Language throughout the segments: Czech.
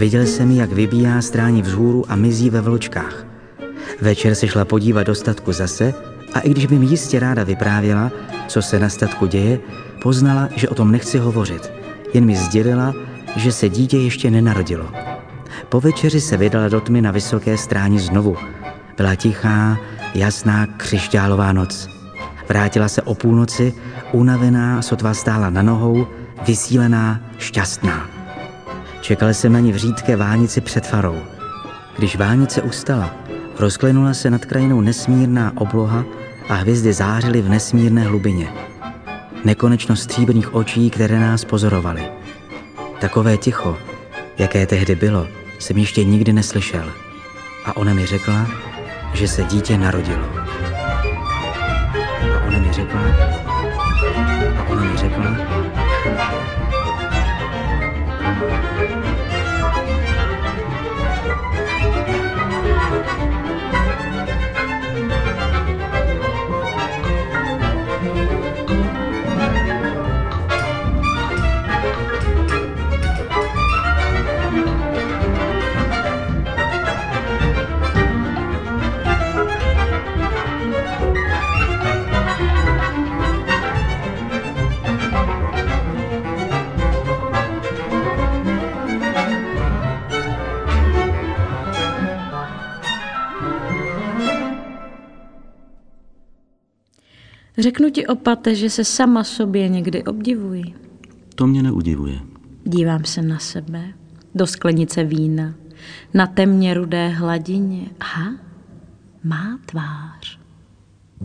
Viděl jsem ji, jak vybíjá stráni vzhůru a mizí ve vločkách. Večer se šla podívat do statku zase a i když by mi jistě ráda vyprávěla, co se na statku děje, poznala, že o tom nechci hovořit. Jen mi sdělila, že se dítě ještě nenarodilo. Po večeři se vydala do tmy na vysoké stráni znovu. Byla tichá, jasná křišťálová noc. Vrátila se o půlnoci, unavená, sotva stála na nohou, vysílená, šťastná. Čekal jsem na ní v řídké vánici před farou. Když vánice ustala, rozklenula se nad krajinou nesmírná obloha a hvězdy zářily v nesmírné hlubině. Nekonečno stříbrných očí, které nás pozorovaly. Takové ticho, jaké tehdy bylo, jsem ještě nikdy neslyšel. A ona mi řekla, že se dítě narodilo. A ona mi řekla, Řeknu ti opate, že se sama sobě někdy obdivuji. To mě neudivuje. Dívám se na sebe, do sklenice vína, na temně rudé hladině. Aha, má tvář.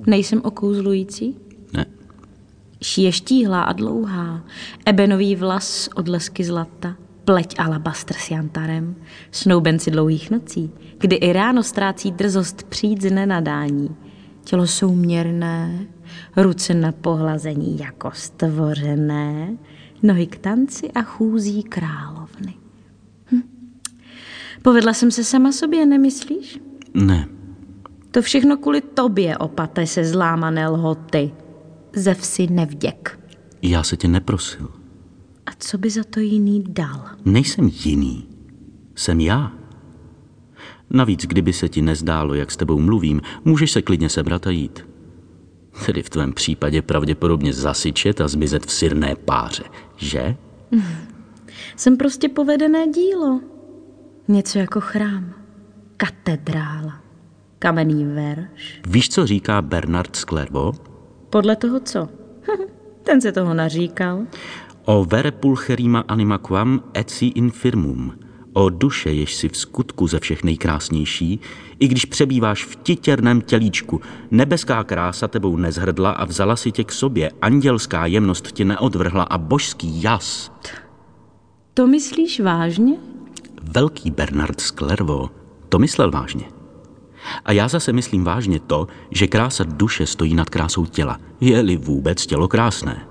Nejsem okouzlující? Ne. Je štíhlá a dlouhá, ebenový vlas odlesky zlata, pleť alabastr s jantarem, snoubenci dlouhých nocí, kdy i ráno ztrácí drzost přijít z nenadání. Tělo souměrné, ruce na pohlazení jako stvořené, nohy k tanci a chůzí královny. Hm. Povedla jsem se sama sobě, nemyslíš? Ne. To všechno kvůli tobě, opate se zlámané lhoty. Ze vsi nevděk. Já se tě neprosil. A co by za to jiný dal? Nejsem jiný. Jsem já. Navíc, kdyby se ti nezdálo, jak s tebou mluvím, můžeš se klidně sebrat a jít. Tedy v tvém případě pravděpodobně zasyčet a zmizet v sirné páře, že? Jsem prostě povedené dílo. Něco jako chrám. Katedrála. Kamenný verš. Víš, co říká Bernard Sklerbo? Podle toho co? Ten se toho naříkal. O vere pulcherima anima quam eci infirmum – o duše, jež si v skutku ze všech nejkrásnější, i když přebýváš v titěrném tělíčku, nebeská krása tebou nezhrdla a vzala si tě k sobě, andělská jemnost tě neodvrhla a božský jas. To myslíš vážně? Velký Bernard Sklervo to myslel vážně. A já zase myslím vážně to, že krása duše stojí nad krásou těla. Je-li vůbec tělo krásné?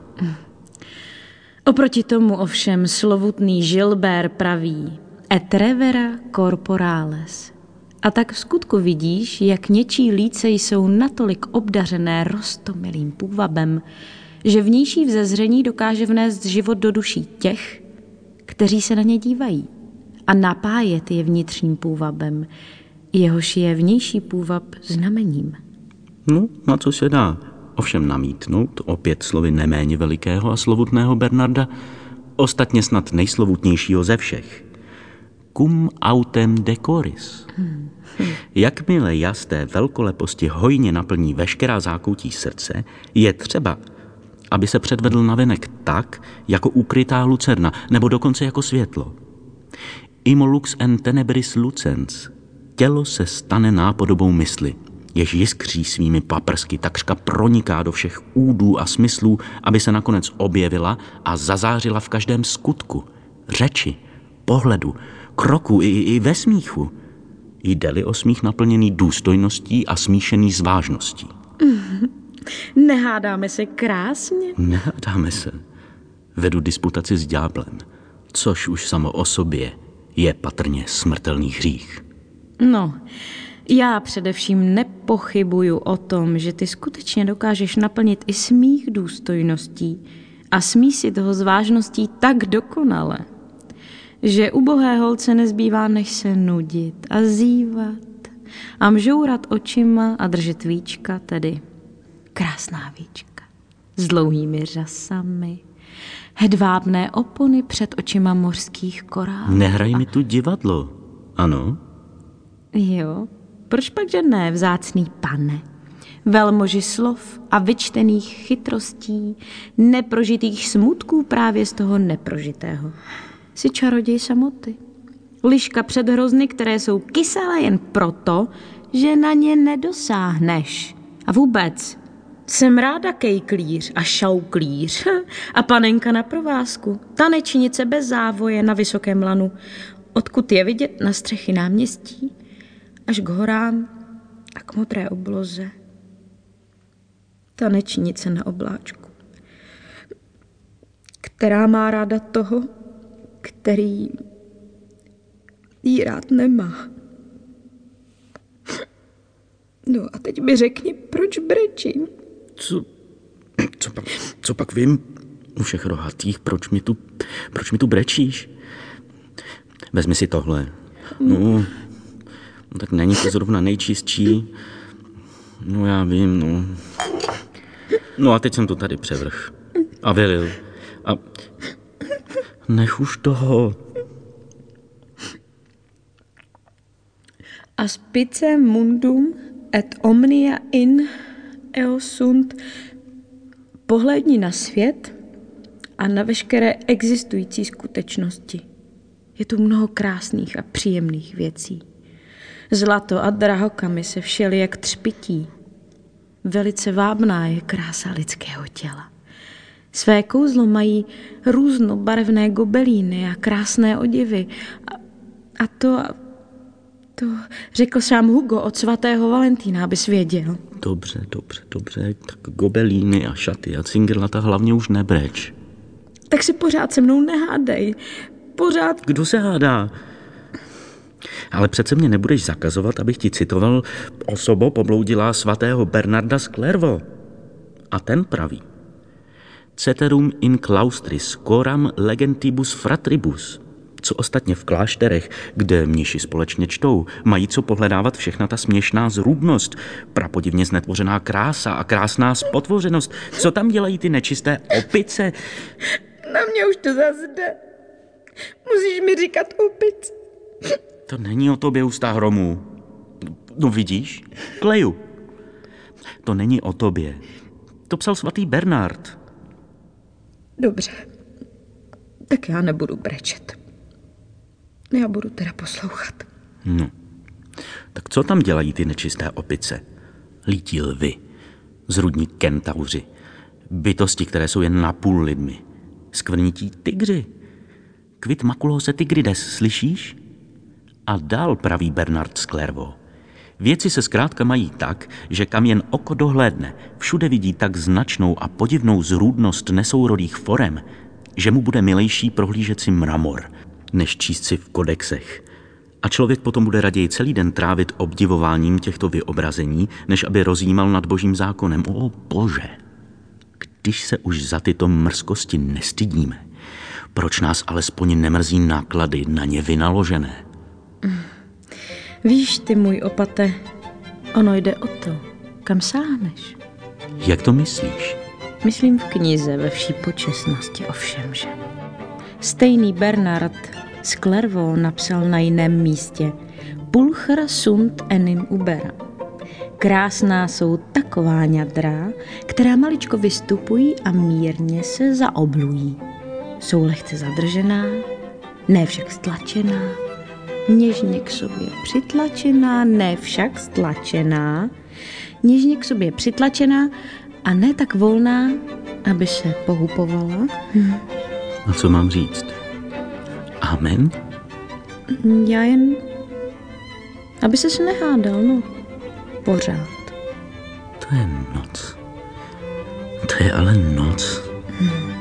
Oproti tomu ovšem slovutný Žilbér praví, et revera corporales. A tak v skutku vidíš, jak něčí líce jsou natolik obdařené rostomilým půvabem, že vnější vzezření dokáže vnést život do duší těch, kteří se na ně dívají a napájet je vnitřním půvabem, jehož je vnější půvab znamením. No, na co se dá ovšem namítnout, opět slovy neméně velikého a slovutného Bernarda, ostatně snad nejslovutnějšího ze všech – cum autem decoris. Jakmile jas té velkoleposti hojně naplní veškerá zákoutí srdce, je třeba, aby se předvedl navenek tak, jako ukrytá lucerna, nebo dokonce jako světlo. Imolux en tenebris lucens. Tělo se stane nápodobou mysli, jež jiskří svými paprsky, takřka proniká do všech údů a smyslů, aby se nakonec objevila a zazářila v každém skutku, řeči, pohledu, kroku i, i ve smíchu. Jde-li o smích naplněný důstojností a smíšený s vážností. Nehádáme se krásně? Nehádáme se. Vedu disputaci s ďáblem, což už samo o sobě je patrně smrtelný hřích. No, já především nepochybuju o tom, že ty skutečně dokážeš naplnit i smích důstojností a smí si toho s vážností tak dokonale, že ubohé holce nezbývá, než se nudit a zývat a mžourat očima a držet víčka, tedy krásná víčka s dlouhými řasami, hedvábné opony před očima mořských korálů. Nehraj mi tu divadlo, ano? Jo, proč pak, že ne, vzácný pane? Velmoži slov a vyčtených chytrostí, neprožitých smutků právě z toho neprožitého. Jsi čaroděj samoty. Liška před hrozny, které jsou kyselé jen proto, že na ně nedosáhneš. A vůbec, jsem ráda kejklíř a šauklíř a panenka na provázku, tanečnice bez závoje na vysokém lanu, odkud je vidět na střechy náměstí, až k horám a k modré obloze. Tanečnice na obláčku, která má ráda toho, který jí rád nemá. No a teď mi řekni, proč brečím? Co, co, pak, co pak vím u všech rohatých, proč mi tu, proč mi tu brečíš? Vezmi si tohle. No, no tak není to zrovna nejčistší. No já vím, no. No a teď jsem to tady převrh. A vylil. A nech už toho. Aspice mundum et omnia in eosunt. Pohledni na svět a na veškeré existující skutečnosti. Je tu mnoho krásných a příjemných věcí. Zlato a drahokamy se všeli jak třpití. Velice vábná je krása lidského těla. Své kouzlo mají různobarevné gobelíny a krásné oděvy. A, a to, to řekl sám Hugo od svatého Valentína, abys věděl. Dobře, dobře, dobře. Tak gobelíny a šaty a cingrlata hlavně už nebreč. Tak si pořád se mnou nehádej. Pořád... Kdo se hádá? Ale přece mě nebudeš zakazovat, abych ti citoval osobo pobloudilá svatého Bernarda z Clairvaux. A ten praví. Ceterum in claustris coram legentibus fratribus. Co ostatně v klášterech, kde mniši společně čtou, mají co pohledávat všechna ta směšná zrůdnost, prapodivně znetvořená krása a krásná spotvořenost. Co tam dělají ty nečisté opice? Na mě už to zase jde. Musíš mi říkat opic. To není o tobě, ústa hromů. No vidíš? Kleju. To není o tobě. To psal svatý Bernard. Dobře. Tak já nebudu brečet. Já budu teda poslouchat. No. Tak co tam dělají ty nečisté opice? Lítí lvy, zrudní kentauři, bytosti, které jsou jen napůl lidmi, skvrnití tygři, kvit makulose tigrides, slyšíš? A dál praví Bernard Clairvaux. Věci se zkrátka mají tak, že kam jen oko dohlédne, všude vidí tak značnou a podivnou zrůdnost nesourodých forem, že mu bude milejší prohlížet si mramor, než číst si v kodexech. A člověk potom bude raději celý den trávit obdivováním těchto vyobrazení, než aby rozjímal nad božím zákonem. O bože! Když se už za tyto mrzkosti nestydíme, proč nás alespoň nemrzí náklady na ně vynaložené? Víš ty, můj opate, ono jde o to, kam sáhneš. Jak to myslíš? Myslím v knize ve vší počestnosti ovšem, že. Stejný Bernard z Clairvaux napsal na jiném místě Pulchra sunt enim ubera. Krásná jsou taková ňadra, která maličko vystupují a mírně se zaoblují. Jsou lehce zadržená, ne však stlačená, něžně k sobě přitlačená, ne však stlačená, něžně k sobě přitlačená a ne tak volná, aby se pohupovala. Hm. A co mám říct? Amen? Já jen, aby se nehádal, no. Pořád. To je noc. To je ale noc. Hmm.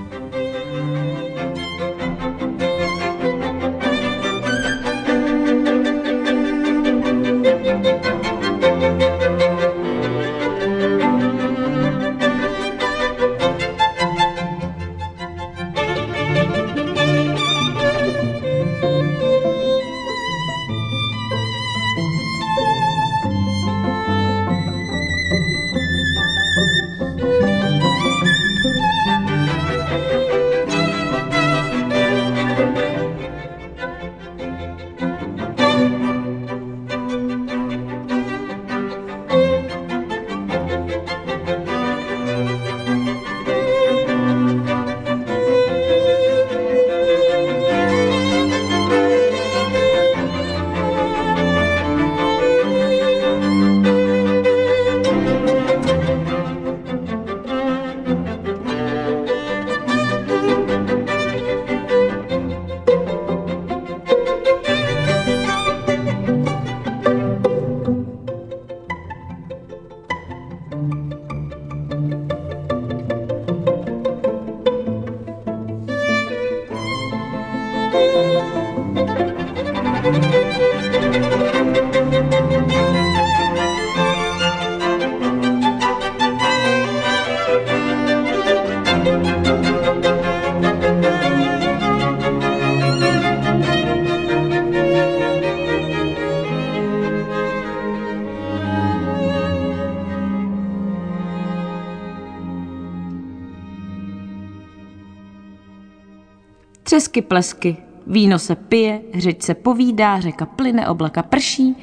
Třesky plesky, víno se pije, řeč se povídá, řeka plyne, oblaka prší,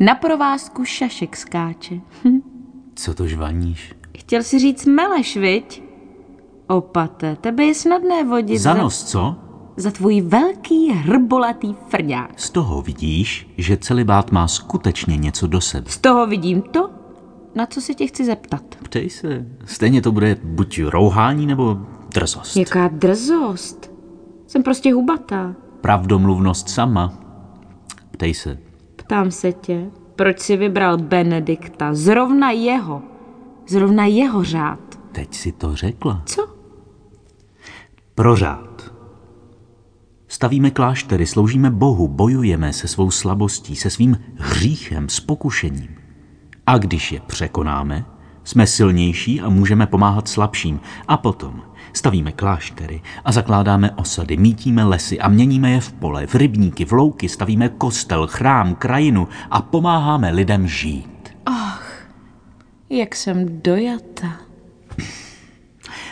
na provázku šašek skáče. Hm. Co to žvaníš? Chtěl si říct meleš, viď? Opate, tebe je snadné vodit Za nos, co? za tvůj velký hrbolatý frňák. Z toho vidíš, že celibát má skutečně něco do sebe. Z toho vidím to, na co se tě chci zeptat. Ptej se, stejně to bude buď rouhání nebo drzost. Jaká drzost. Jsem prostě hubatá. Pravdomluvnost sama. Ptej se, Ptám se tě, proč jsi vybral Benedikta, zrovna jeho, zrovna jeho řád. teď si to řekla. Co? Pro řád. Stavíme kláštery, sloužíme Bohu, bojujeme se svou slabostí, se svým hříchem, s pokušením. A když je překonáme, jsme silnější a můžeme pomáhat slabším. A potom stavíme kláštery a zakládáme osady, mítíme lesy a měníme je v pole, v rybníky, v louky, stavíme kostel, chrám, krajinu a pomáháme lidem žít. Jak jsem dojata.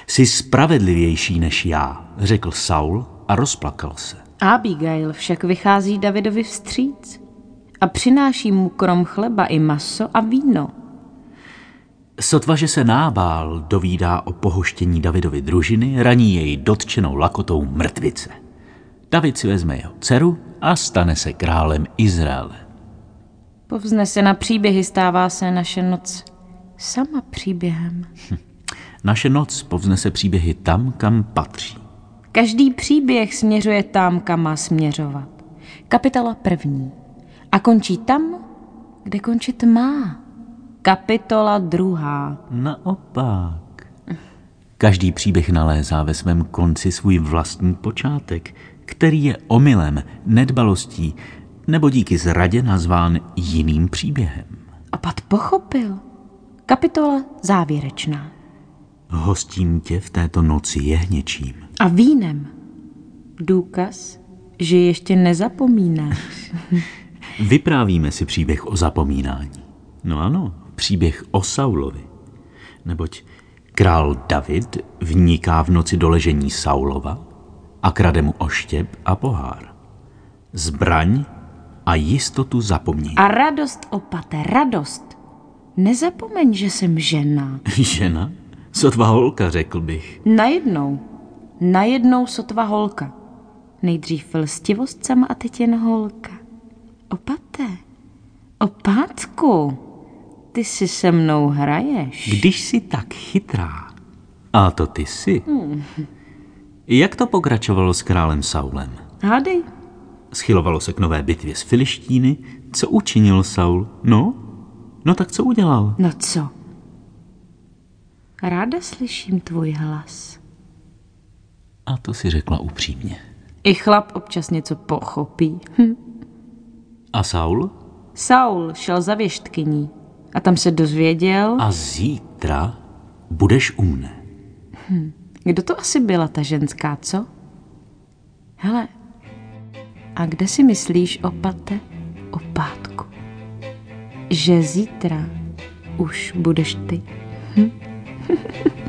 Jsi spravedlivější než já, řekl Saul a rozplakal se. Abigail však vychází Davidovi vstříc a přináší mu krom chleba i maso a víno. Sotva, že se nábál dovídá o pohoštění Davidovy družiny, raní jej dotčenou lakotou mrtvice. David si vezme jeho dceru a stane se králem Izraele. Povznesena příběhy stává se naše noc sama příběhem. Naše noc povznese příběhy tam, kam patří. Každý příběh směřuje tam, kam má směřovat. Kapitola první. A končí tam, kde končit má. Kapitola druhá. Naopak. Každý příběh nalézá ve svém konci svůj vlastní počátek, který je omylem, nedbalostí nebo díky zradě nazván jiným příběhem. A pat pochopil. Kapitola závěrečná. Hostím tě v této noci jehněčím. A vínem. Důkaz, že ještě nezapomínáš. Vyprávíme si příběh o zapomínání. No ano, příběh o Saulovi. Neboť král David vniká v noci do ležení Saulova a krade mu oštěp a pohár. Zbraň a jistotu zapomnění. A radost, opate, radost. Nezapomeň, že jsem žena. Žena? Sotva holka, řekl bych. Najednou. Najednou sotva holka. Nejdřív lstivost sama a teď jen holka. Opate. Opátku. Ty si se mnou hraješ. Když jsi tak chytrá. A to ty jsi. Jak to pokračovalo s králem Saulem? Hádej. Schylovalo se k nové bitvě s Filištíny. Co učinil Saul? No? No tak co udělal? No co? Ráda slyším tvůj hlas. A to si řekla upřímně. I chlap občas něco pochopí. Hm. A Saul? Saul šel za věštkyní a tam se dozvěděl, A zítra budeš u mne. kdo to asi byla ta ženská, co? Hele, a kde si myslíš, opate, o pátku? Že zítra už budeš ty.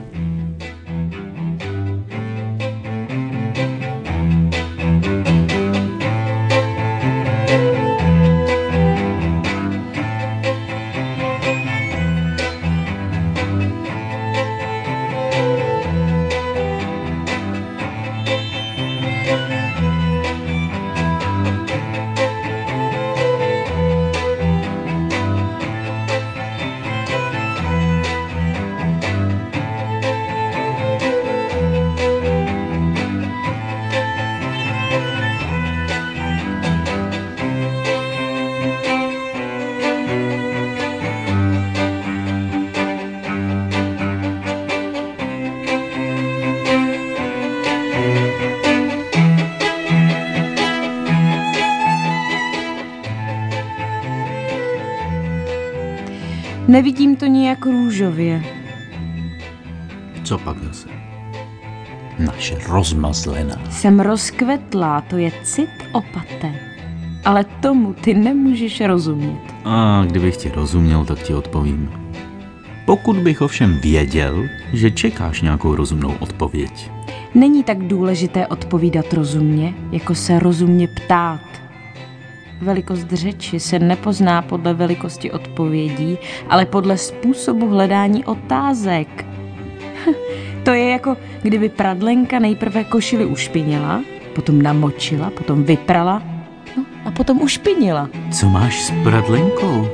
Nevidím to nijak růžově. Co pak zase? Naše rozmazlená. Jsem rozkvetlá, to je cit opate. Ale tomu ty nemůžeš rozumět. A kdybych ti rozuměl, tak ti odpovím. Pokud bych ovšem věděl, že čekáš nějakou rozumnou odpověď. Není tak důležité odpovídat rozumně, jako se rozumně ptát. Velikost řeči se nepozná podle velikosti odpovědí, ale podle způsobu hledání otázek. To je jako kdyby pradlenka nejprve košili ušpinila, potom namočila, potom vyprala, no a potom ušpinila. Co máš s pradlenkou?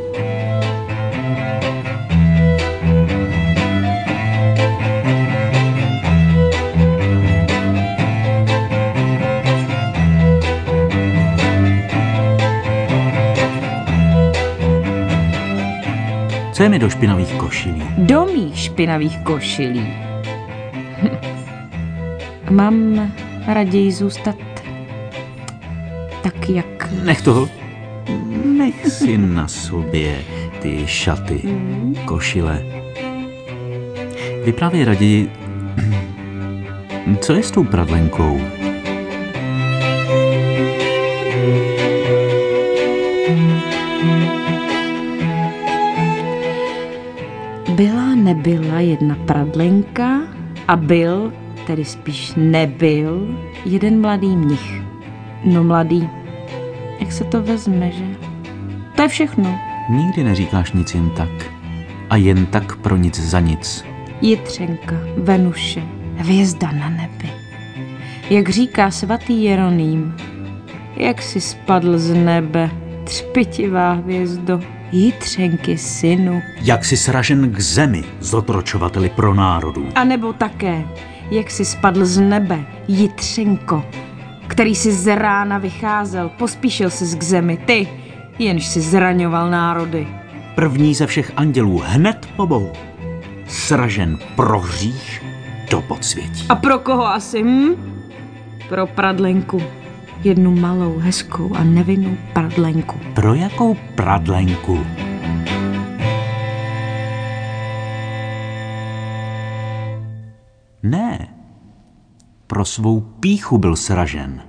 Mi do špinavých košilí? Do mých špinavých košilí. Mám raději zůstat tak, jak... Nech toho. Nech si na sobě ty šaty, košile. Vyprávěj raději, co je s tou pradlenkou? Byla nebyla jedna pradlenka a byl, tedy spíš nebyl, jeden mladý mnich. No mladý, jak se to vezme, že? To je všechno. Nikdy neříkáš nic jen tak. A jen tak pro nic za nic. Jitřenka, Venuše, hvězda na nebi. Jak říká svatý Jeroným, jak si spadl z nebe, třpitivá hvězdo, Jitřenky synu. Jak si sražen k zemi, zotročovateli pro národů. A nebo také, jak si spadl z nebe, Jitřenko, který si z rána vycházel, pospíšil si k zemi, ty, jenž si zraňoval národy. První ze všech andělů hned po Bohu. Sražen pro hřích do podsvětí. A pro koho asi, hm? Pro pradlenku. Jednu malou, hezkou a nevinnou pradlenku. Pro jakou pradlenku? Ne. Pro svou píchu byl sražen.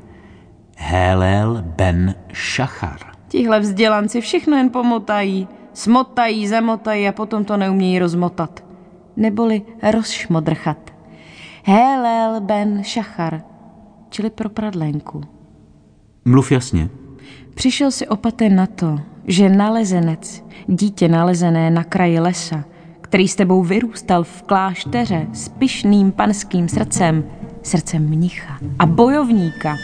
Hélel ben Šachar. Tihle vzdělanci všechno jen pomotají. Smotají, zamotají a potom to neumějí rozmotat. Neboli rozšmodrchat. Hélel ben Šachar, čili pro pradlenku. Mluv jasně. Přišel si opaté na to, že nalezenec, dítě nalezené na kraji lesa, který s tebou vyrůstal v klášteře s pyšným panským srdcem, srdcem mnicha a bojovníka,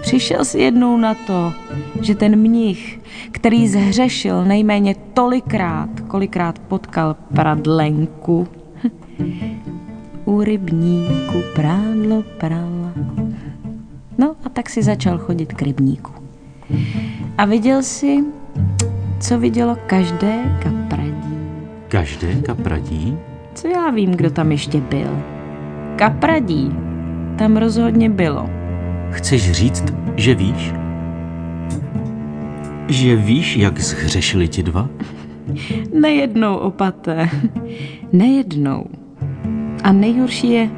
Přišel si jednou na to, že ten mnich, který zhřešil nejméně tolikrát, kolikrát potkal pradlenku, u rybníku prádlo prala. No a tak si začal chodit k rybníku. A viděl si, co vidělo každé kapradí. Každé kapradí? Co já vím, kdo tam ještě byl. Kapradí tam rozhodně bylo. Chceš říct, že víš? Že víš, jak zhřešili ti dva? Nejednou, opaté. Nejednou. A nejhorší je,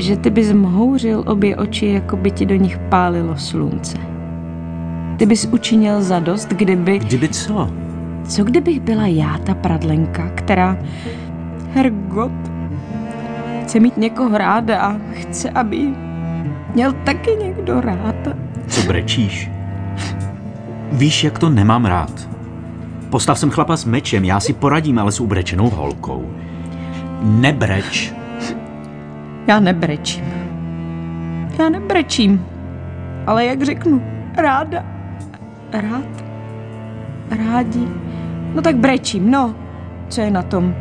že ty bys mhouřil obě oči, jako by ti do nich pálilo slunce. Ty bys učinil zadost, kdyby... Kdyby co? Co kdybych byla já ta pradlenka, která... Hergot, chce mít někoho ráda a chce, aby měl taky někdo rád. Co brečíš? Víš, jak to nemám rád. Postav jsem chlapa s mečem, já si poradím, ale s ubrečenou holkou. Nebreč. Já nebrečím. Já nebrečím. Ale jak řeknu, ráda. Rád. Rádi. No tak brečím, no. Co je na tom?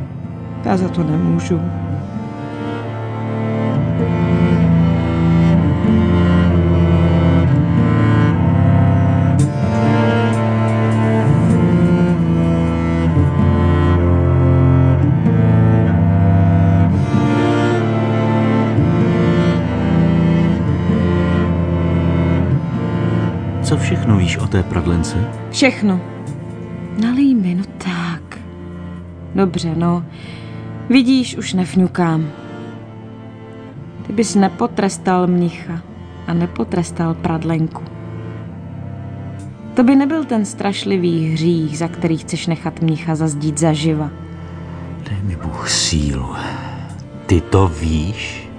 Já za to nemůžu. Víš o té pradlence? Všechno. Nalej mi, no tak. Dobře, no. Vidíš, už nefňukám. Ty bys nepotrestal mnicha a nepotrestal pradlenku. To by nebyl ten strašlivý hřích, za který chceš nechat mnicha zazdít zaživa. Dej mi Bůh sílu. Ty to víš?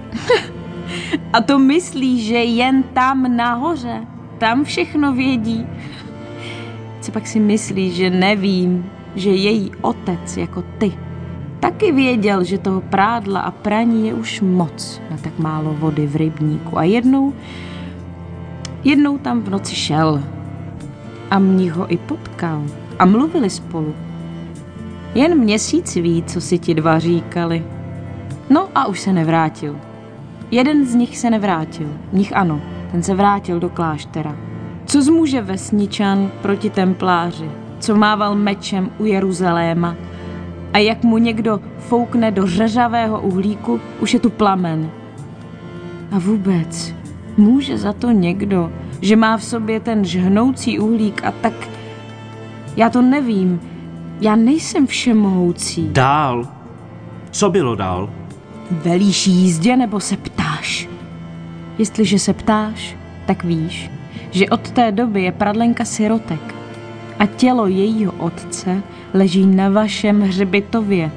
A to myslí, že jen tam nahoře, tam všechno vědí. Co pak si myslí, že nevím, že její otec jako ty taky věděl, že toho prádla a praní je už moc na tak málo vody v rybníku. A jednou, jednou tam v noci šel a mních ho i potkal a mluvili spolu. Jen měsíc ví, co si ti dva říkali. No a už se nevrátil. Jeden z nich se nevrátil, nich ano, ten se vrátil do kláštera. Co zmůže vesničan proti templáři, co mával mečem u Jeruzaléma a jak mu někdo foukne do řežavého uhlíku, už je tu plamen. A vůbec, může za to někdo, že má v sobě ten žhnoucí uhlík a tak... Já to nevím. Já nejsem všemohoucí. Dál. Co bylo dál? Velíš jízdě nebo se ptáš? Jestliže se ptáš, tak víš, že od té doby je pradlenka sirotek a tělo jejího otce leží na vašem hřbitově.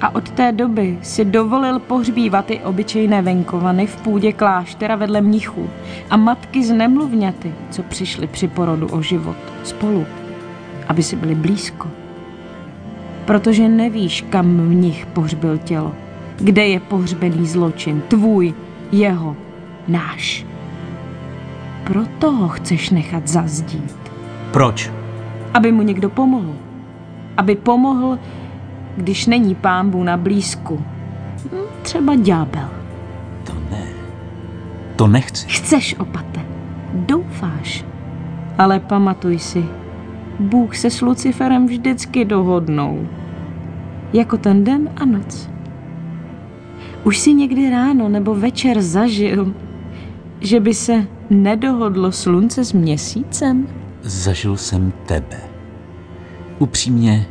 A od té doby si dovolil pohřbívat i obyčejné venkovany v půdě kláštera vedle mnichů a matky z nemluvňaty, co přišly při porodu o život spolu, aby si byli blízko. Protože nevíš, kam mnich pohřbil tělo, kde je pohřbený zločin, tvůj, jeho, náš. Proto ho chceš nechat zazdít. Proč? Aby mu někdo pomohl. Aby pomohl, když není pámbu na blízku. Hm, Třeba ďábel. To ne. To nechci. Chceš, opate. Doufáš. Ale pamatuj si, Bůh se s Luciferem vždycky dohodnou. Jako ten den a noc. Už si někdy ráno nebo večer zažil, že by se nedohodlo slunce s měsícem? Zažil jsem tebe. Upřímně,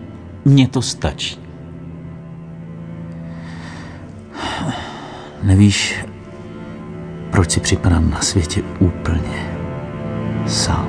mně to stačí. Nevíš, proč si připadám na světě úplně sám.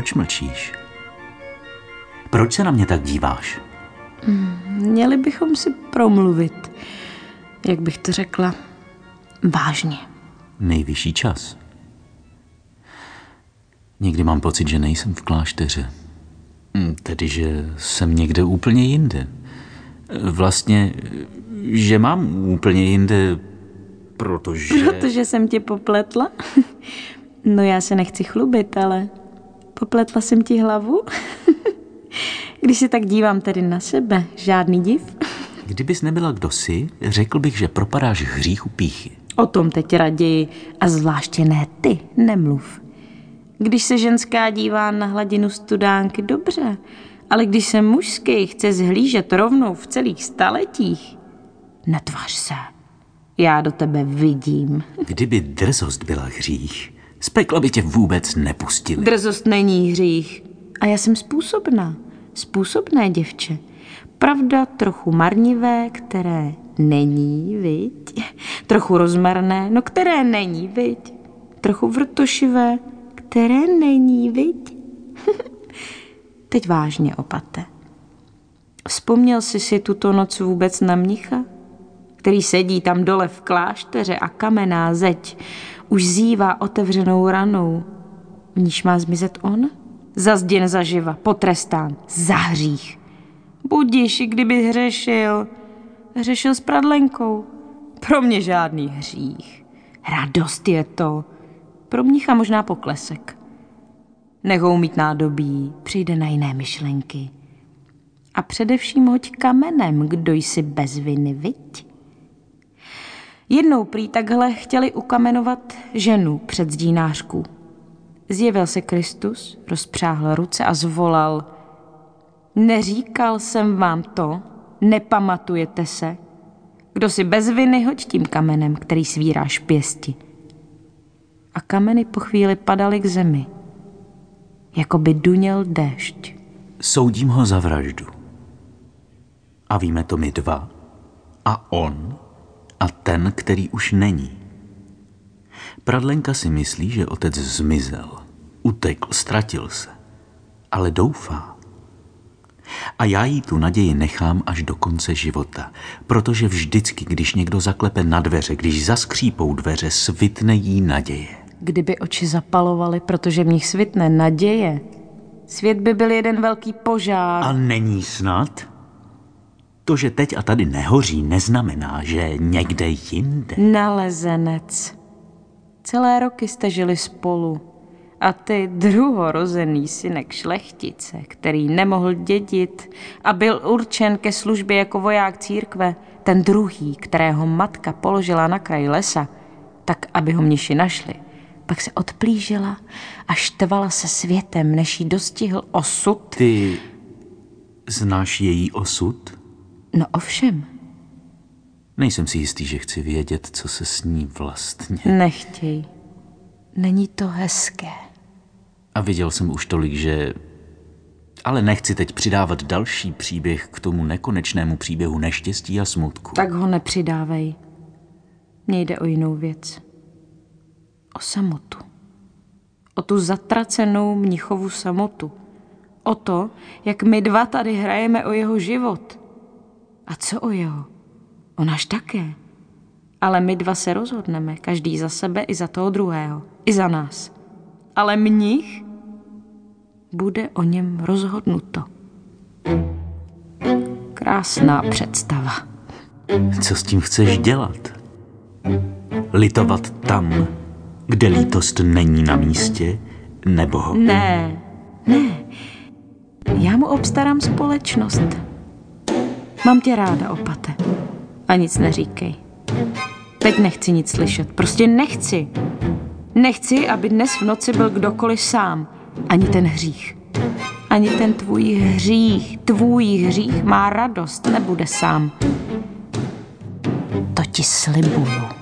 Proč mlčíš? Proč se na mě tak díváš? Měli bychom si promluvit, jak bych to řekla, vážně. Nejvyšší čas. Někdy mám pocit, že nejsem v klášteře. Hm, Tedy, že jsem někde úplně jinde. Vlastně, že mám úplně jinde, protože... Protože jsem tě popletla? No já se nechci chlubit, ale popletla jsem ti hlavu? Když se tak dívám tedy na sebe, žádný div. Kdybys nebyla kdo jsi, řekl bych, že propadáš hříchu píchy. O tom teď raději a zvláště ne ty, nemluv. Když se ženská dívá na hladinu studánky, dobře, ale když se mužský chce zhlížet rovnou v celých staletích, netvař se. Já do tebe vidím. Kdyby drzost byla hřích, z pekla by tě vůbec nepustili. Drzost není hřích. A já jsem způsobná. Způsobné děvče. Pravda trochu marnivé, které není, viď? Trochu rozmarné, no které není, viď? Trochu vrtošivé, které není, viď? Teď vážně, opate. Vzpomněl jsi si tuto noc vůbec na mnicha? Který sedí tam dole v klášteře a kamenná zeď už zývá otevřenou ranou. V níž má zmizet on? Zazděn zaživa, potrestán, za hřích. Budiš, kdyby hřešil. Hřešil s pradlenkou. Pro mě žádný hřích. Radost je to. Pro mnicha možná poklesek. Nechou mít nádobí, přijde na jiné myšlenky. A především hoď kamenem, kdo jsi bez viny, viď? Jednou prý takhle chtěli ukamenovat ženu před zdínářku. Zjevil se Kristus, rozpřáhl ruce a zvolal Neříkal jsem vám to, nepamatujete se? Kdo si bez viny, hoď tím kamenem, který svíráš pěsti. A kameny po chvíli padaly k zemi, jako by duněl déšť. Soudím ho za vraždu. A víme to my dva. A on a ten, který už není. Pradlenka si myslí, že otec zmizel, utekl, ztratil se, ale doufá. A já jí tu naději nechám až do konce života, protože vždycky, když někdo zaklepe na dveře, když zaskřípou dveře, svitne jí naděje. Kdyby oči zapalovaly, protože v nich svitne naděje, svět by byl jeden velký požár. A není snad? To, že teď a tady nehoří, neznamená, že někde jinde. Nalezenec. Celé roky jste žili spolu. A ty druhorozený synek šlechtice, který nemohl dědit a byl určen ke službě jako voják církve, ten druhý, kterého matka položila na kraj lesa, tak aby ho mniši našli, pak se odplížila a štvala se světem, než jí dostihl osud. Ty znáš její osud? No ovšem. Nejsem si jistý, že chci vědět, co se s ní vlastně. Nechtěj. Není to hezké. A viděl jsem už tolik, že... Ale nechci teď přidávat další příběh k tomu nekonečnému příběhu neštěstí a smutku. Tak ho nepřidávej. Mně jde o jinou věc. O samotu. O tu zatracenou mnichovu samotu. O to, jak my dva tady hrajeme o jeho život. A co o jeho? O náš také. Ale my dva se rozhodneme, každý za sebe i za toho druhého. I za nás. Ale mnich bude o něm rozhodnuto. Krásná představa. Co s tím chceš dělat? Litovat tam, kde lítost není na místě, nebo ho... Ne, ne. Já mu obstarám společnost. Mám tě ráda, opate. A nic neříkej. Teď nechci nic slyšet. Prostě nechci. Nechci, aby dnes v noci byl kdokoliv sám. Ani ten hřích. Ani ten tvůj hřích, tvůj hřích má radost, nebude sám. To ti slibuju.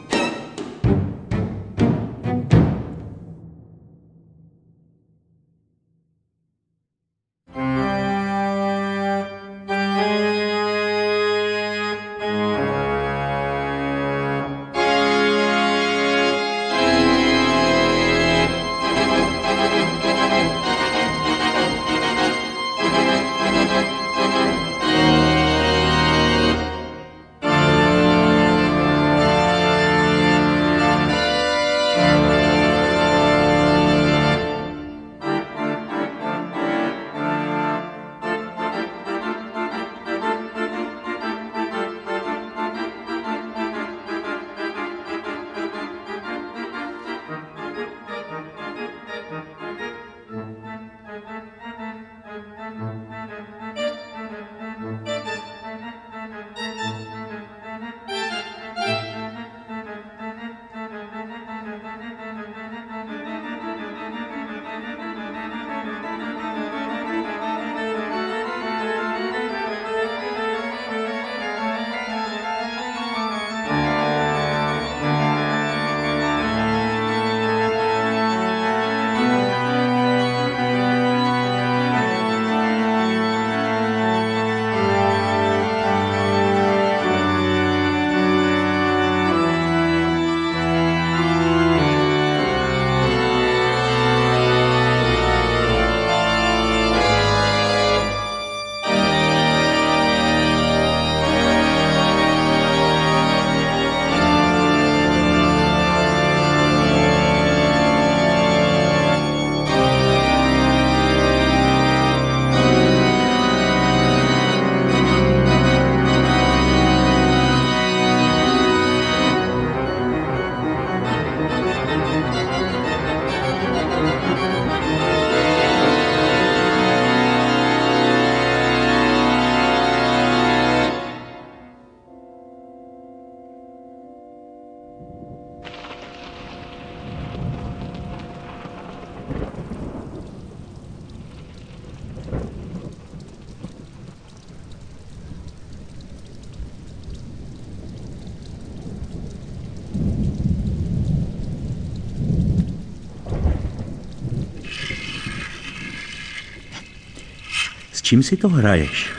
Čím si to hraješ?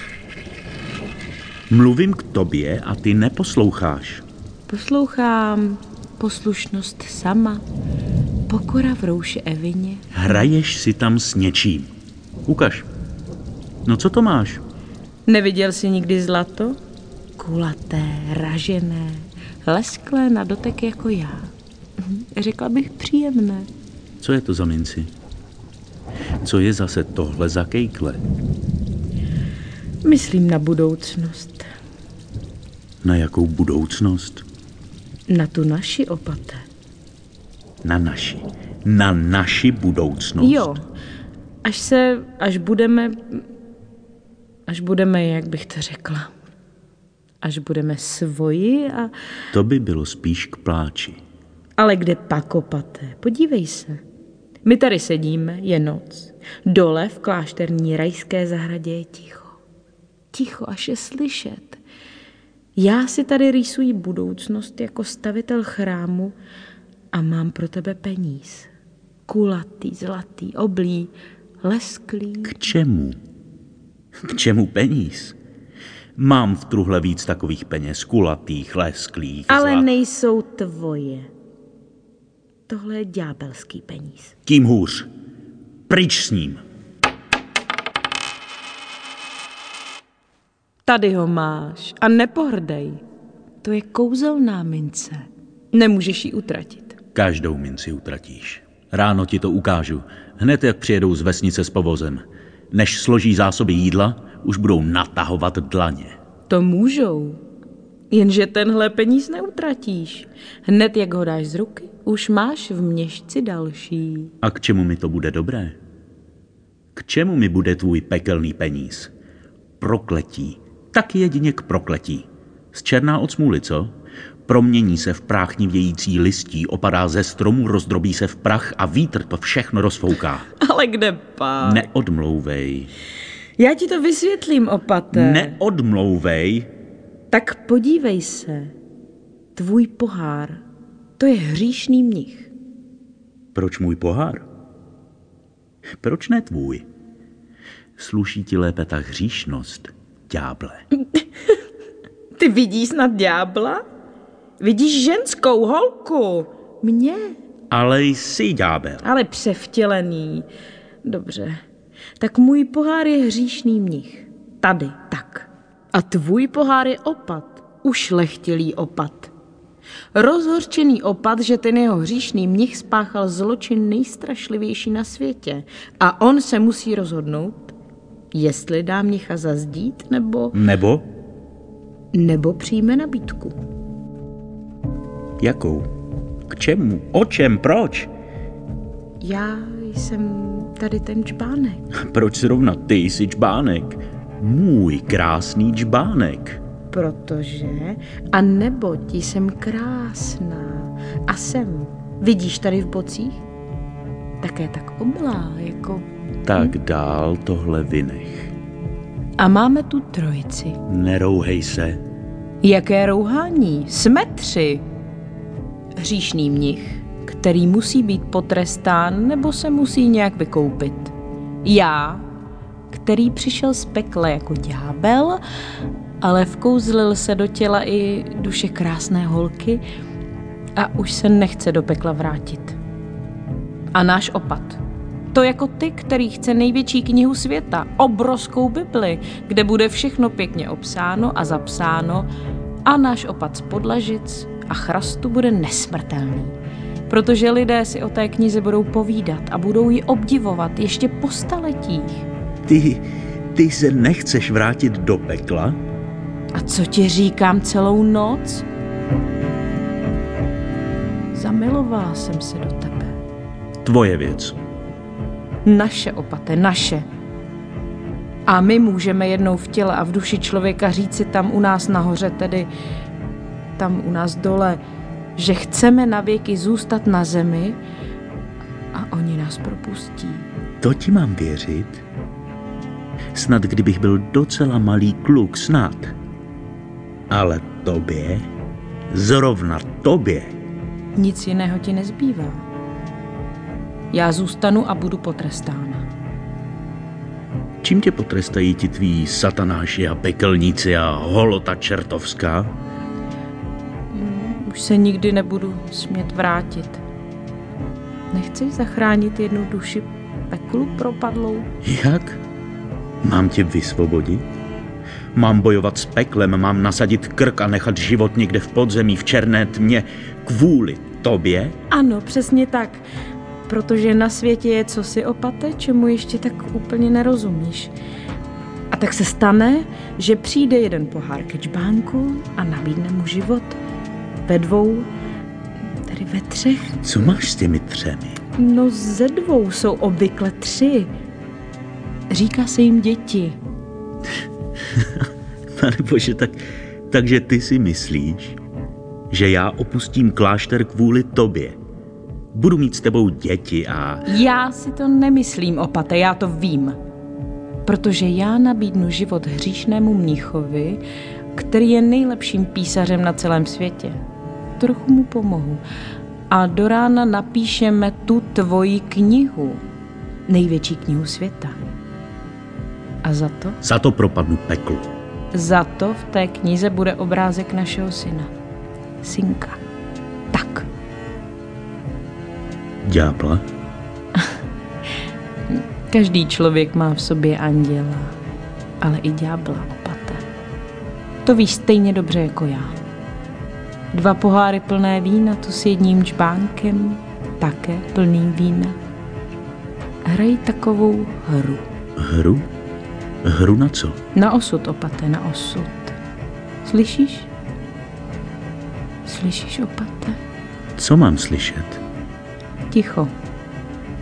Mluvím k tobě a ty neposloucháš. Poslouchám poslušnost sama, pokora v rouši Evině. Hraješ si tam s něčím. Ukaž. No co to máš? Neviděl jsi nikdy zlato? Kulaté, ražené, lesklé na dotek jako já. Mhm, Řekla bych příjemné. Co je to za minci? Co je zase tohle za kejkle? Myslím na budoucnost. Na jakou budoucnost? Na tu naši opate. Na naši. Na naši budoucnost. Jo, až se, až budeme, až budeme, jak bych to řekla, až budeme svoji a, To by bylo spíš k pláči. ale kde pak opate? Podívej se. My tady sedíme, je noc. Dole v klášterní rajské zahradě je ticho. Ticho, až je slyšet. Já si tady rýsuji budoucnost jako stavitel chrámu a mám pro tebe peníz. Kulatý, zlatý, oblý, lesklý. K čemu? K čemu peníz? Mám v truhle víc takových peněz, kulatých, lesklých, Ale zlat- nejsou tvoje. Tohle je ďábelský peníz. Tím hůř. Pryč s ním. Tady ho máš a nepohrdej. To je kouzelná mince. Nemůžeš ji utratit. Každou minci utratíš. Ráno ti to ukážu. Hned jak přijedou z vesnice s povozem. Než složí zásoby jídla, už budou natahovat dlaně. To můžou. Jenže tenhle peníz neutratíš. Hned jak ho dáš z ruky, už máš v měšci další. A k čemu mi to bude dobré? K čemu mi bude tvůj pekelný peníz? Prokletí. Tak jedině k prokletí. Z černá od smůly, co? Promění se v práchnivějící listí, opadá ze stromu, rozdrobí se v prach a vítr to všechno rozfouká. Ale kde pak? Neodmlouvej. Já ti to vysvětlím, opate. Neodmlouvej. Tak podívej se. Tvůj pohár, to je hříšný mnich. Proč můj pohár? Proč ne tvůj? Sluší ti lépe ta hříšnost, ďáble. Ty vidíš snad ďábla? Vidíš ženskou holku? Mě? Ale jsi ďábel. Ale převtělený. Dobře. Tak můj pohár je hříšný mnich. Tady, tak. A tvůj pohár je opat. Ušlechtilý opat. Rozhorčený opat, že ten jeho hříšný mnich spáchal zločin nejstrašlivější na světě. A on se musí rozhodnout, jestli dá mnicha zazdít, nebo, Nebo? nebo přijme nabídku. Jakou? K čemu? O čem? Proč? Já jsem tady ten čbánek. Proč zrovna ty jsi čbánek? Můj krásný čbánek. Protože, a neboť jsem krásná a jsem, vidíš tady v bocích? Také tak oblá, jako... Tak dál tohle vynech. A máme tu trojici. Nerouhej se. Jaké rouhání? Jsme tři. Hříšný mnich, který musí být potrestán nebo se musí nějak vykoupit. Já, který přišel z pekla jako ďábel, ale vkouzlil se do těla i duše krásné holky a už se nechce do pekla vrátit. A náš opat. To jako ty, který chce největší knihu světa, obrovskou Bibli, kde bude všechno pěkně obsáno a zapsáno a náš opat z podlažic a chrastu bude nesmrtelný. Protože lidé si o té knize budou povídat a budou ji obdivovat ještě po staletích. Ty, ty se nechceš vrátit do pekla? A co ti říkám celou noc? Zamilovala jsem se do tebe. Tvoje věc. Naše opate, naše. A my můžeme jednou v těle a v duši člověka říci tam u nás nahoře, tedy tam u nás dole, že chceme navěky zůstat na zemi a oni nás propustí. To ti mám věřit? Snad kdybych byl docela malý kluk, snad. Ale tobě, zrovna tobě, Nic jiného ti nezbývá. Já zůstanu a budu potrestána. Čím tě potrestají ti tví satanáši a pekelníci a holota čertovská? Už se nikdy nebudu smět vrátit. Nechceš zachránit jednu duši peklu propadlou? Jak? Mám tě vysvobodit? Mám bojovat s peklem, mám nasadit krk a nechat život někde v podzemí, v černé tmě, kvůli tobě? Ano, přesně tak. Protože na světě je cosi opate, čemu ještě tak úplně nerozumíš. A tak se stane, že přijde jeden pohár ke čbánku a nabídne mu život. Ve dvou, tedy ve třech. Co máš s těmi třemi? No ze dvou jsou obvykle tři. Říká se jim děti. Pane bože, tak, takže ty si myslíš, že já opustím klášter kvůli tobě. Budu mít s tebou děti a... Já si to nemyslím, opate, já to vím. Protože já nabídnu život hříšnému mnichovi, který je nejlepším písařem na celém světě. Trochu mu pomohu. A do rána napíšeme tu tvoji knihu. Největší knihu světa. A za to? Za to propadnu peklu. Za to v té knize bude obrázek našeho syna. Synka. Tak. Ďábla? Každý člověk má v sobě anděla, ale i ďábla opate. To víš stejně dobře jako já. Dva poháry plné vína tu s jedním čbánkem, také plným vína. Hrají takovou hru. Hru? Hru na co? Na osud, opate, na osud. Slyšíš? Slyšíš, opate? Co mám slyšet? Ticho.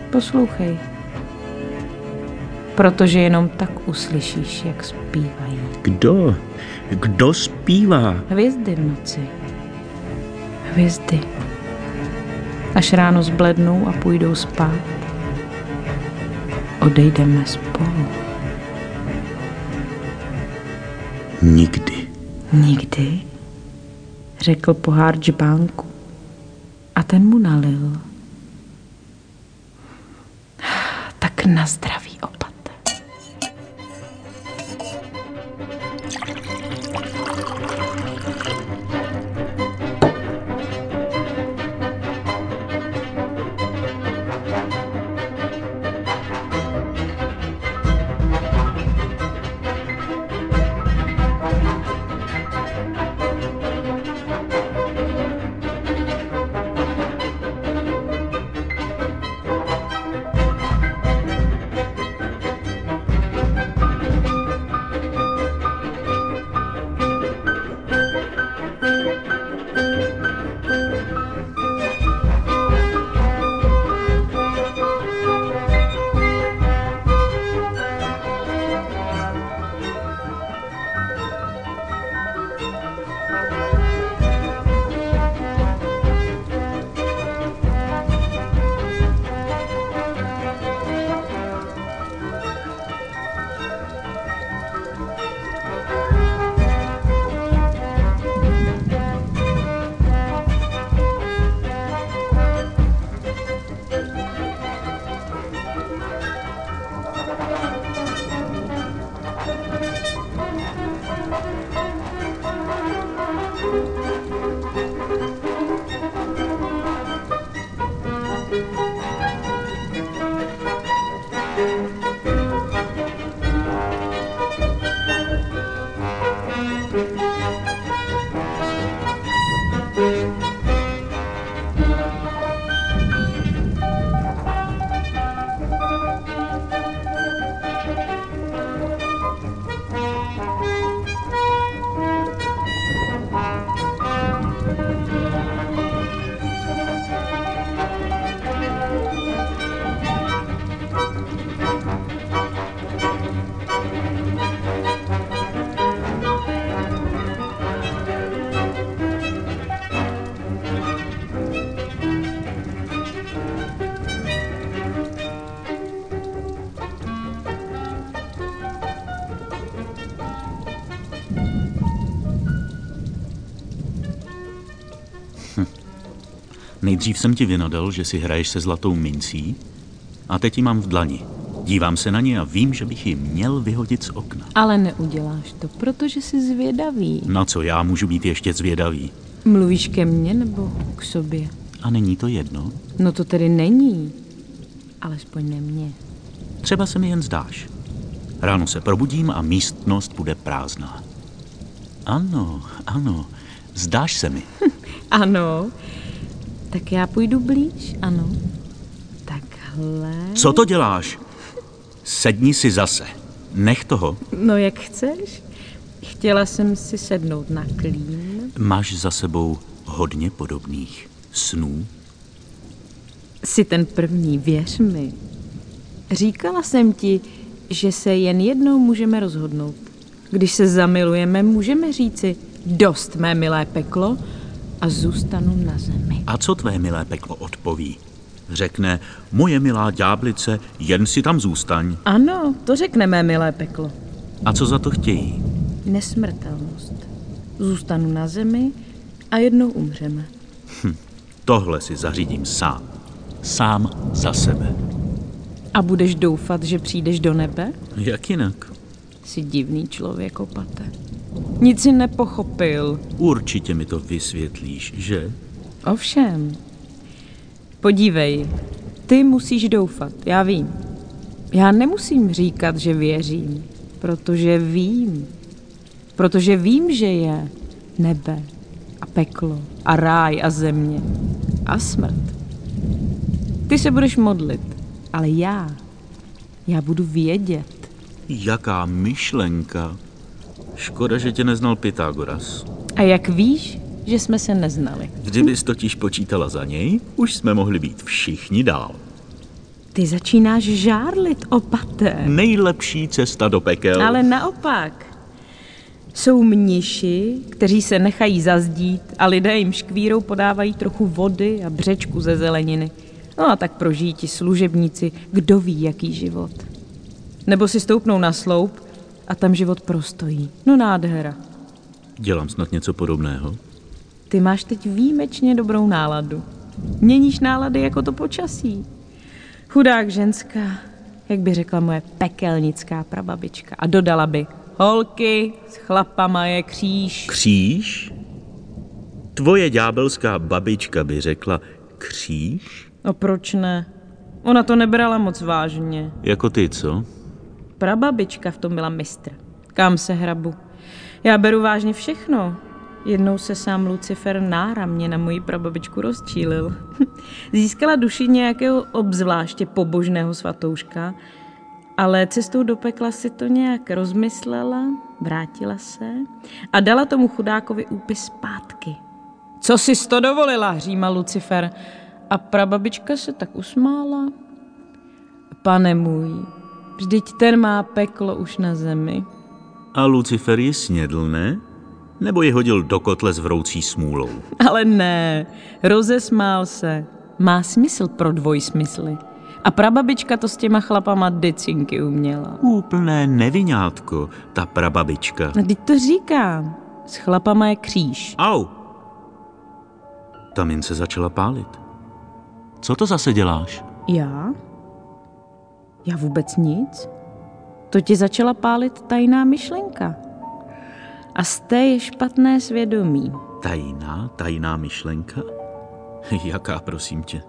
Poslouchej. Protože jenom tak uslyšíš, jak zpívají. Kdo? Kdo zpívá? Hvězdy v noci. Hvězdy. Až ráno zblednou a půjdou spát. Odejdeme spolu. Nikdy. Nikdy, řekl pohár džbánku. A ten mu nalil. Tak na Nejdřív jsem ti vynadal, že si hraješ se zlatou mincí a teď ji mám v dlani. Dívám se na ně a vím, že bych ji měl vyhodit z okna. Ale neuděláš to, protože jsi zvědavý. Na co já můžu být ještě zvědavý? Mluvíš ke mně nebo k sobě? A není to jedno? No to tedy není. Alespoň ne mě. Třeba se mi jen zdáš. Ráno se probudím a místnost bude prázdná. Ano, ano, zdáš se mi. Ano. Tak já půjdu blíž, ano. Takhle. Co to děláš? Sedni si zase. Nech toho. No jak chceš. Chtěla jsem si sednout na klín. Máš za sebou hodně podobných snů. Jsi ten první, věř mi. Říkala jsem ti, že se jen jednou můžeme rozhodnout. Když se zamilujeme, můžeme říci dost mé milé peklo a zůstanu na zemi. A co tvé milé peklo odpoví? Řekne, moje milá ďáblice, jen si tam zůstaň. Ano, to řekne mé milé peklo. A co za to chtějí? Nesmrtelnost. Zůstanu na zemi a jednou umřeme. Tohle si zařídím sám. Sám za sebe. A budeš doufat, že přijdeš do nebe? Jak jinak? Jsi divný člověk, opate. Nic si nepochopil. Určitě mi to vysvětlíš, že? Ovšem. Podívej, ty musíš doufat, já vím. Já nemusím říkat, že věřím, protože vím. Protože vím, že je nebe a peklo a ráj a země a smrt. Ty se budeš modlit, ale já, já budu vědět. Jaká myšlenka. Škoda, že tě neznal Pythagoras. A jak víš, že jsme se neznali? Kdybys totiž počítala za něj, už jsme mohli být všichni dál. Ty začínáš žárlit, opate. Nejlepší cesta do pekel. Ale naopak. Jsou mniši, kteří se nechají zazdít a lidé jim škvírou podávají trochu vody a břečku ze zeleniny. No a tak prožijí ti služebníci, kdo ví, jaký život. Nebo si stoupnou na sloup a tam život prostojí. No nádhera. Dělám snad něco podobného. Ty máš teď výjimečně dobrou náladu. Měníš nálady jako to počasí. Chudák ženská, jak by řekla moje pekelnická prababička. A dodala by, holky, s chlapama je kříž. Kříž? Tvoje ďábelská babička by řekla kříž? No proč ne? Ona to nebrala moc vážně. Jako ty, co? Prababička v tom byla mistr. Kam se hrabu? Já beru vážně všechno. Jednou se sám Lucifer náramně na moji prababičku rozčílil. Získala duši nějakého obzvláště pobožného svatouška, ale cestou do pekla si to nějak rozmyslela, vrátila se a dala tomu chudákovi úpis zpátky. Co jsi to dovolila, hřímal Lucifer. A prababička se tak usmála. Pane můj, vždyť ten má peklo už na zemi. A Lucifer ji snědl, ne? Nebo ji hodil do kotle s vroucí smůlou? Ale ne, rozesmál se. Má smysl pro dvojsmysly. A prababička to s těma chlapama decinky uměla. Úplné nevinátko, ta prababička. No, teď to říkám. S chlapama je kříž. Au! Ta mince začala pálit. Co to zase děláš? Já? Já vůbec nic. To ti začala pálit tajná myšlenka. A z té je špatné svědomí. Tajná, tajná myšlenka? Jaká, prosím tě?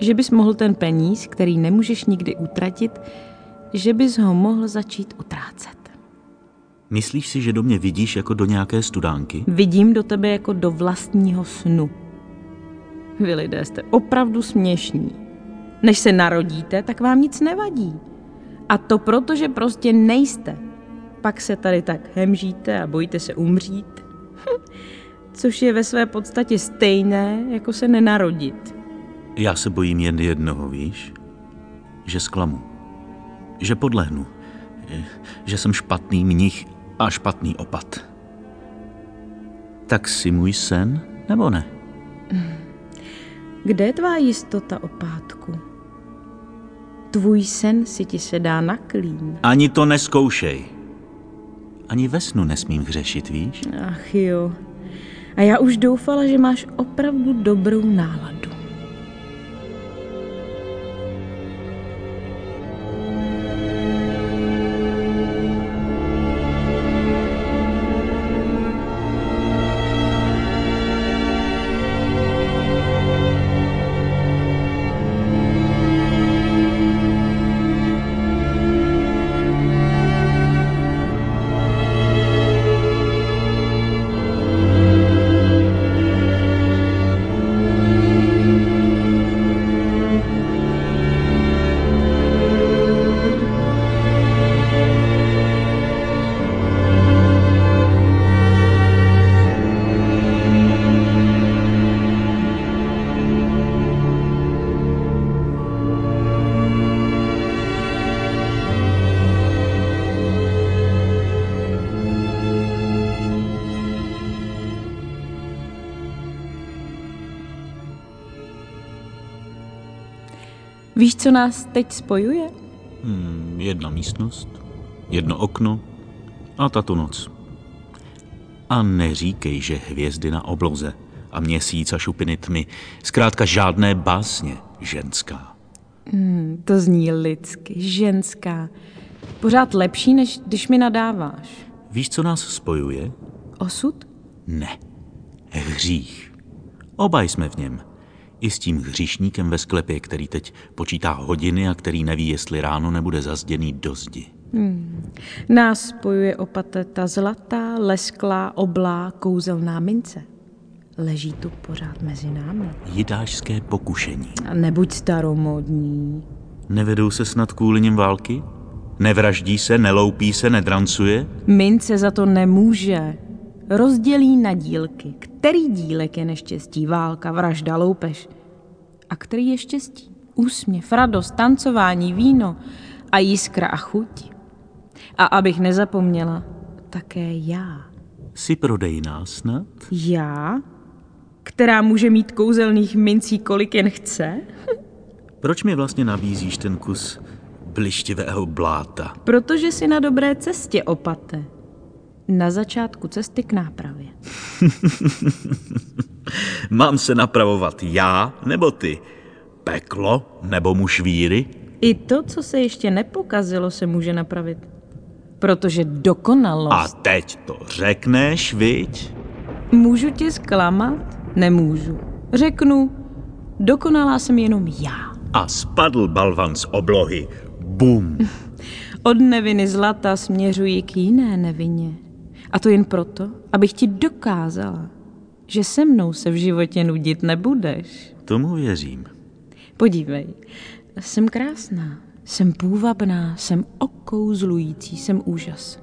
Že bys mohl ten peníz, který nemůžeš nikdy utratit, že bys ho mohl začít utrácet. Myslíš si, že do mě vidíš jako do nějaké studánky? Vidím do tebe jako do vlastního snu. Vy lidé jste opravdu směšní. Než se narodíte, tak vám nic nevadí. A to proto, že prostě nejste. Pak se tady tak hemžíte a bojíte se umřít. Což je ve své podstatě stejné, jako se nenarodit. Já se bojím jen jednoho, víš? Že zklamu. Že podlehnu. Že jsem špatný mnich a špatný opat. Tak si můj sen, nebo ne? Kde je tvá jistota, opátku? Tvůj sen si ti se dá na klín. Ani to neskoušej. Ani ve snu nesmím hřešit, víš? Ach jo. A já už doufala, že máš opravdu dobrou náladu. Co nás teď spojuje? Hmm, jedna místnost, jedno okno a tato noc. A neříkej, že hvězdy na obloze a měsíc a šupiny tmy, zkrátka žádné básně ženská. Hmm, to zní lidsky, ženská. Pořád lepší, než když mi nadáváš. Víš, co nás spojuje? Osud? Ne. Hřích. Oba jsme v něm. I s tím hříšníkem ve sklepě, který teď počítá hodiny a který neví, jestli ráno nebude zazděný do zdi. Hmm. Nás spojuje opate ta zlatá, lesklá, oblá, kouzelná mince. Leží tu pořád mezi námi. Jidášské pokušení. A nebuď staromodní. Nevedou se snad kvůli nim války? Nevraždí se, neloupí se, nedrancuje? Mince za to nemůže. Rozdělí na dílky. Který dílek je neštěstí? Válka, vražda, loupež. A který je štěstí? Úsměv, radost, tancování, víno a jiskra a chuť. A abych nezapomněla, také já. Si prodejná snad? Já? Která může mít kouzelných mincí, kolik jen chce? Proč mi vlastně nabízíš ten kus blištivého bláta? Protože jsi na dobré cestě, opate. Na začátku cesty k nápravě. Mám se napravovat já nebo ty? Peklo nebo muž víry? I to, co se ještě nepokazilo, se může napravit. Protože dokonalost... A teď to řekneš, viď? Můžu tě zklamat? Nemůžu. Řeknu, dokonalá jsem jenom já. A spadl balvan z oblohy. Bum. Od neviny zlata směřuji k jiné nevině. A to jen proto, abych ti dokázala, že se mnou se v životě nudit nebudeš. Tomu věřím. Podívej, jsem krásná, jsem půvabná, jsem okouzlující, jsem úžas.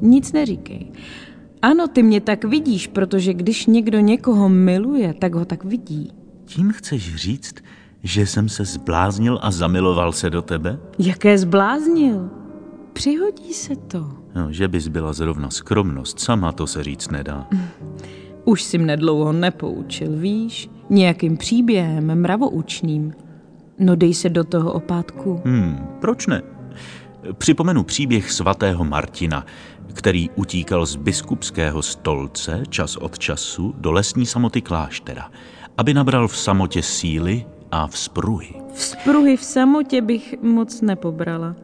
Nic neříkej. Ano, ty mě tak vidíš, protože když někdo někoho miluje, tak ho tak vidí. Tím chceš říct, že jsem se zbláznil a zamiloval se do tebe? Jaké zbláznil? Přihodí se to. No, že bys byla zrovna skromnost, sama to se říct nedá. Už si mne dlouho nepoučil, víš? Nějakým příběhem mravoučným. No dej se do toho opátku. Hmm, proč ne? Připomenu příběh svatého Martina, který utíkal z biskupského stolce čas od času do lesní samoty kláštera, aby nabral v samotě síly a vzpruhy. Vzpruhy v samotě bych moc nepobrala.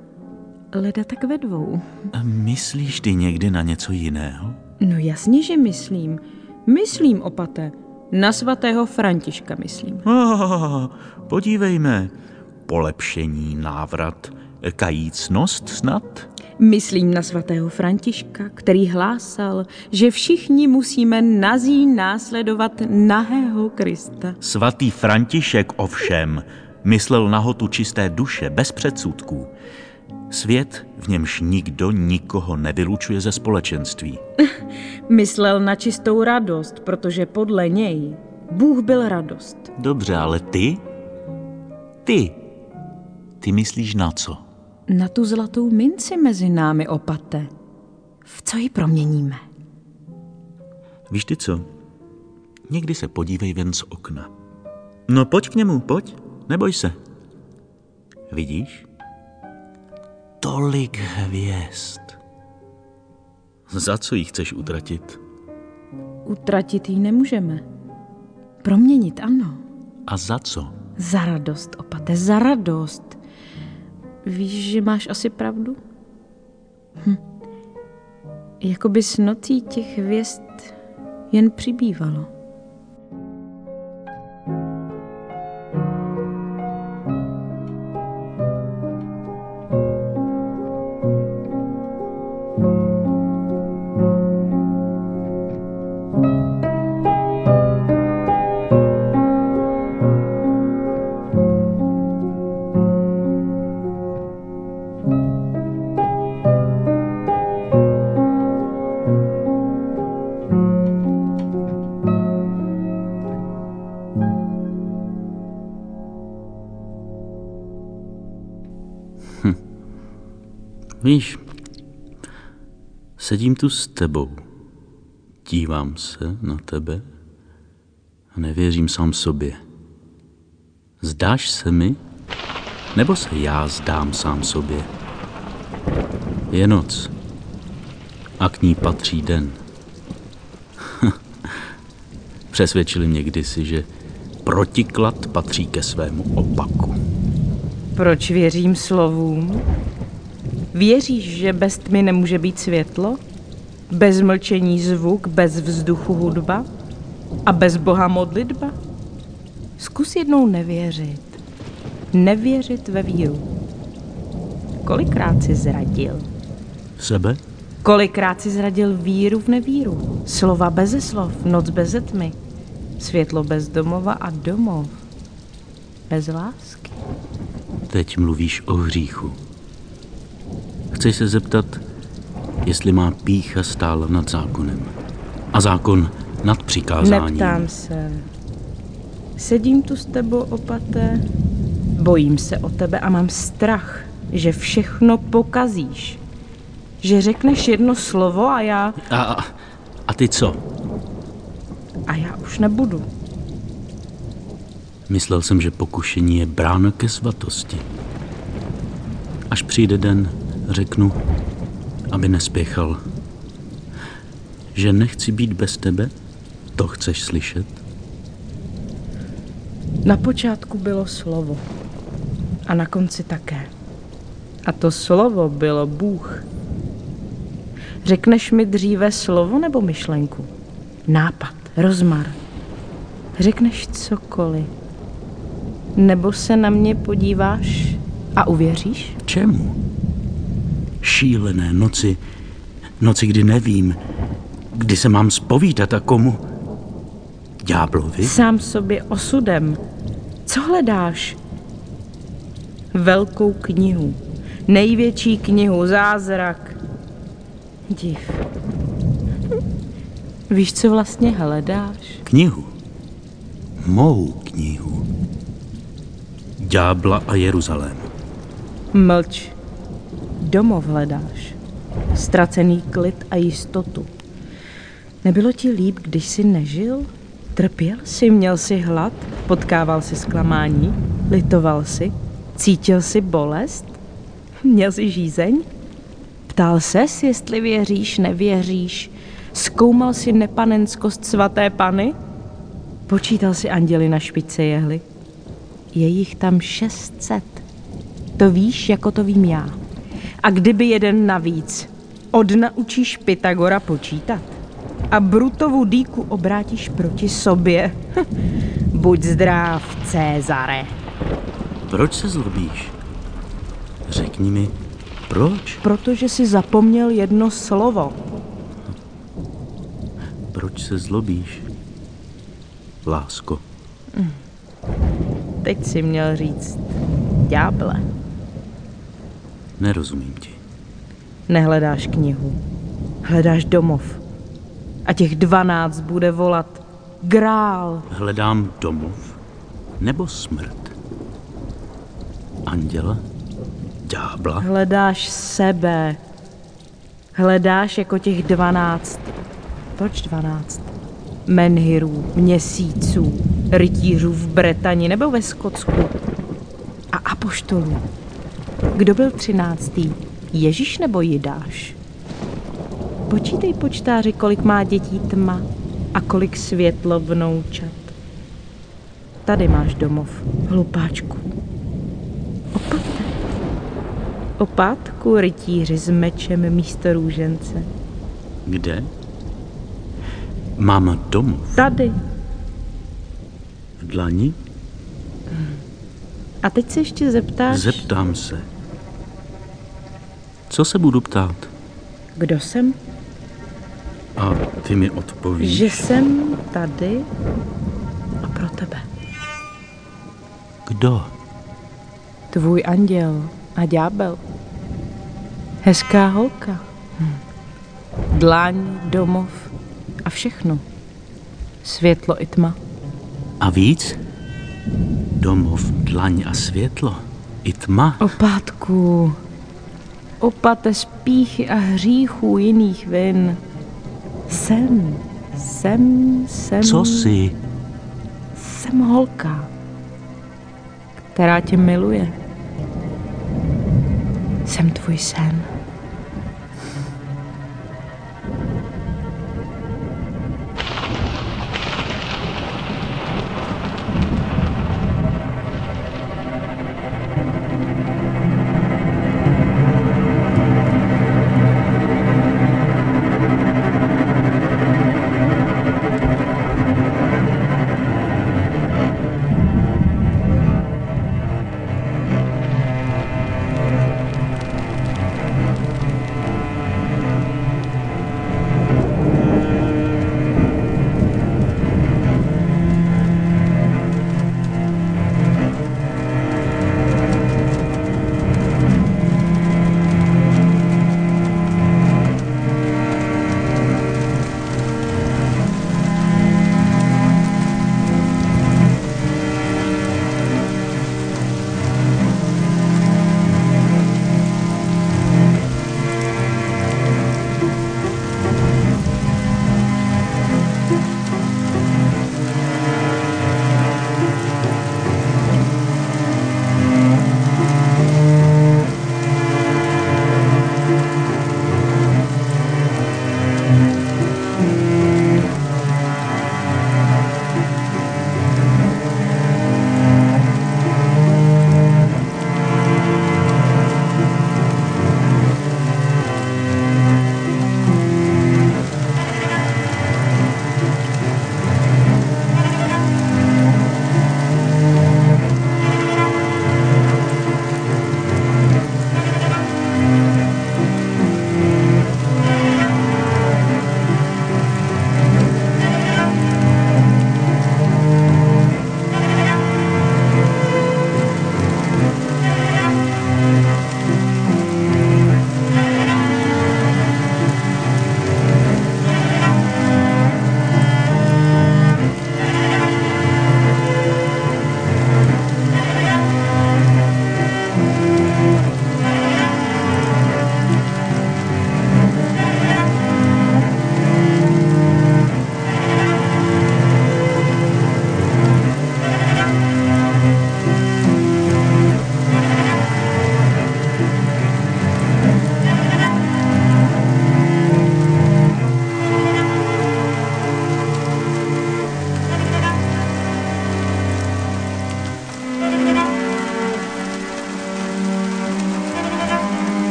Leda tak ve dvou. Myslíš ty někdy na něco jiného? No jasně, že myslím. Myslím, opate. Na svatého Františka myslím. Oh, podívejme. Polepšení, návrat, kajícnost snad? Myslím na svatého Františka, který hlásal, že všichni musíme nazí následovat nahého Krista. Svatý František ovšem myslel nahotu čisté duše, bez předsudků. Svět, v němž nikdo nikoho nevylučuje ze společenství. Myslel na čistou radost, protože podle něj Bůh byl radost. Dobře, ale ty? Ty? Ty myslíš na co? Na tu zlatou minci mezi námi, opate. V co ji proměníme? Víš ty co? Někdy se podívej ven z okna. No pojď k němu, pojď, neboj se. Vidíš? Tolik hvězd. Za co ji chceš utratit? Utratit ji nemůžeme. Proměnit, ano. A za co? Za radost, opate, za radost. Víš, že máš asi pravdu? Hm. Jakoby s nocí těch hvězd jen přibývalo. Víš, sedím tu s tebou, dívám se na tebe a nevěřím sám sobě. Zdáš se mi, Nebo se já zdám sám sobě? Je noc a k ní patří den. Přesvědčili mě kdysi, že protiklad patří ke svému opaku. Proč věřím slovům? Věříš, že bez tmy nemůže být světlo? Bez mlčení zvuk, bez vzduchu hudba? A bez Boha modlitba? Zkus jednou nevěřit. Nevěřit ve víru. Kolikrát jsi zradil? Sebe? Kolikrát jsi zradil víru v nevíru? Slova beze slov, noc beze tmy, světlo bez domova a domov bez lásky. Teď mluvíš o hříchu. Chci se zeptat, jestli má pícha stála nad zákonem a zákon nad přikázáním. Neptám se. Sedím tu s tebou, opate, bojím se o tebe a mám strach, že všechno pokazíš. Že řekneš jedno slovo a já... A, a, a ty co? A já už nebudu. Myslel jsem, že pokušení je bráno ke svatosti. Až přijde den, řeknu, aby nespěchal. Že nechci být bez tebe, to chceš slyšet? Na počátku bylo slovo. A na konci také. A to slovo bylo Bůh. Řekneš mi dříve slovo nebo myšlenku? Nápad, rozmar. Řekneš cokoliv. Nebo se na mě podíváš a uvěříš? Čemu? Šílené noci, noci, kdy nevím, kdy se mám spovídat a komu. Ďáblovi? Sám sobě osudem. Co hledáš? Velkou knihu. Největší knihu, zázrak. Div. Víš, co vlastně hledáš? Knihu. Mou knihu. Ďábla a Jeruzalém. Mlč. Domov hledáš. Ztracený klid a jistotu. Nebylo ti líp, když jsi nežil? Trpěl jsi, měl jsi hlad, potkával jsi zklamání, litoval jsi, cítil jsi bolest, měl jsi žízeň? Ptal ses, jestli věříš, nevěříš, zkoumal si nepanenskost svaté pany? Počítal si anděli na špičce jehly? Je jich tam 600. To víš, jako to vím já. A kdyby jeden navíc, odnaučíš Pythagora počítat a Brutovu dýku obrátíš proti sobě. Buď zdrav, Cezare. Proč se zlobíš? Řekni mi, proč? Protože si zapomněl jedno slovo. Proč se zlobíš? Lásko. Teď si měl říct, ďáble, Nerozumím ti. nehledáš knihu, hledáš domov. A těch dvanáct bude volat, grál, Hledám domov nebo smrt? Anděla? Ďábla? hledáš sebe. Hledáš jako těch dvanáct. Proč dvanáct? Menhirů, měsíců, rytířů v Bretani nebo ve Skotsku. A apoštolů. Kdo byl třináctý? Ježíš nebo Jidáš? Počítej počtáři, kolik má dětí tma a kolik světlo vnoučat. Tady máš domov, hlupáčku. Opate. Opátku rytíři s mečem místo růžence. Kde? Mám domov Tady. v dlani? A teď se ještě zeptáš, Zeptám se. Co se budu ptát? kdo jsem? A ty mi odpovíš. Že jsem tady a pro tebe. Kdo? Tvůj anděl a ďábel. Hezká holka. Hm. Dláň, domov a všechno. Světlo i tma. A víc? Domov, dlaň a světlo. I tma. Opátku opate spíchy a hříchů jiných vin. Jsem, jsem, jsem... Co jsi? Jsem holka, která tě miluje. Jsem tvůj sen.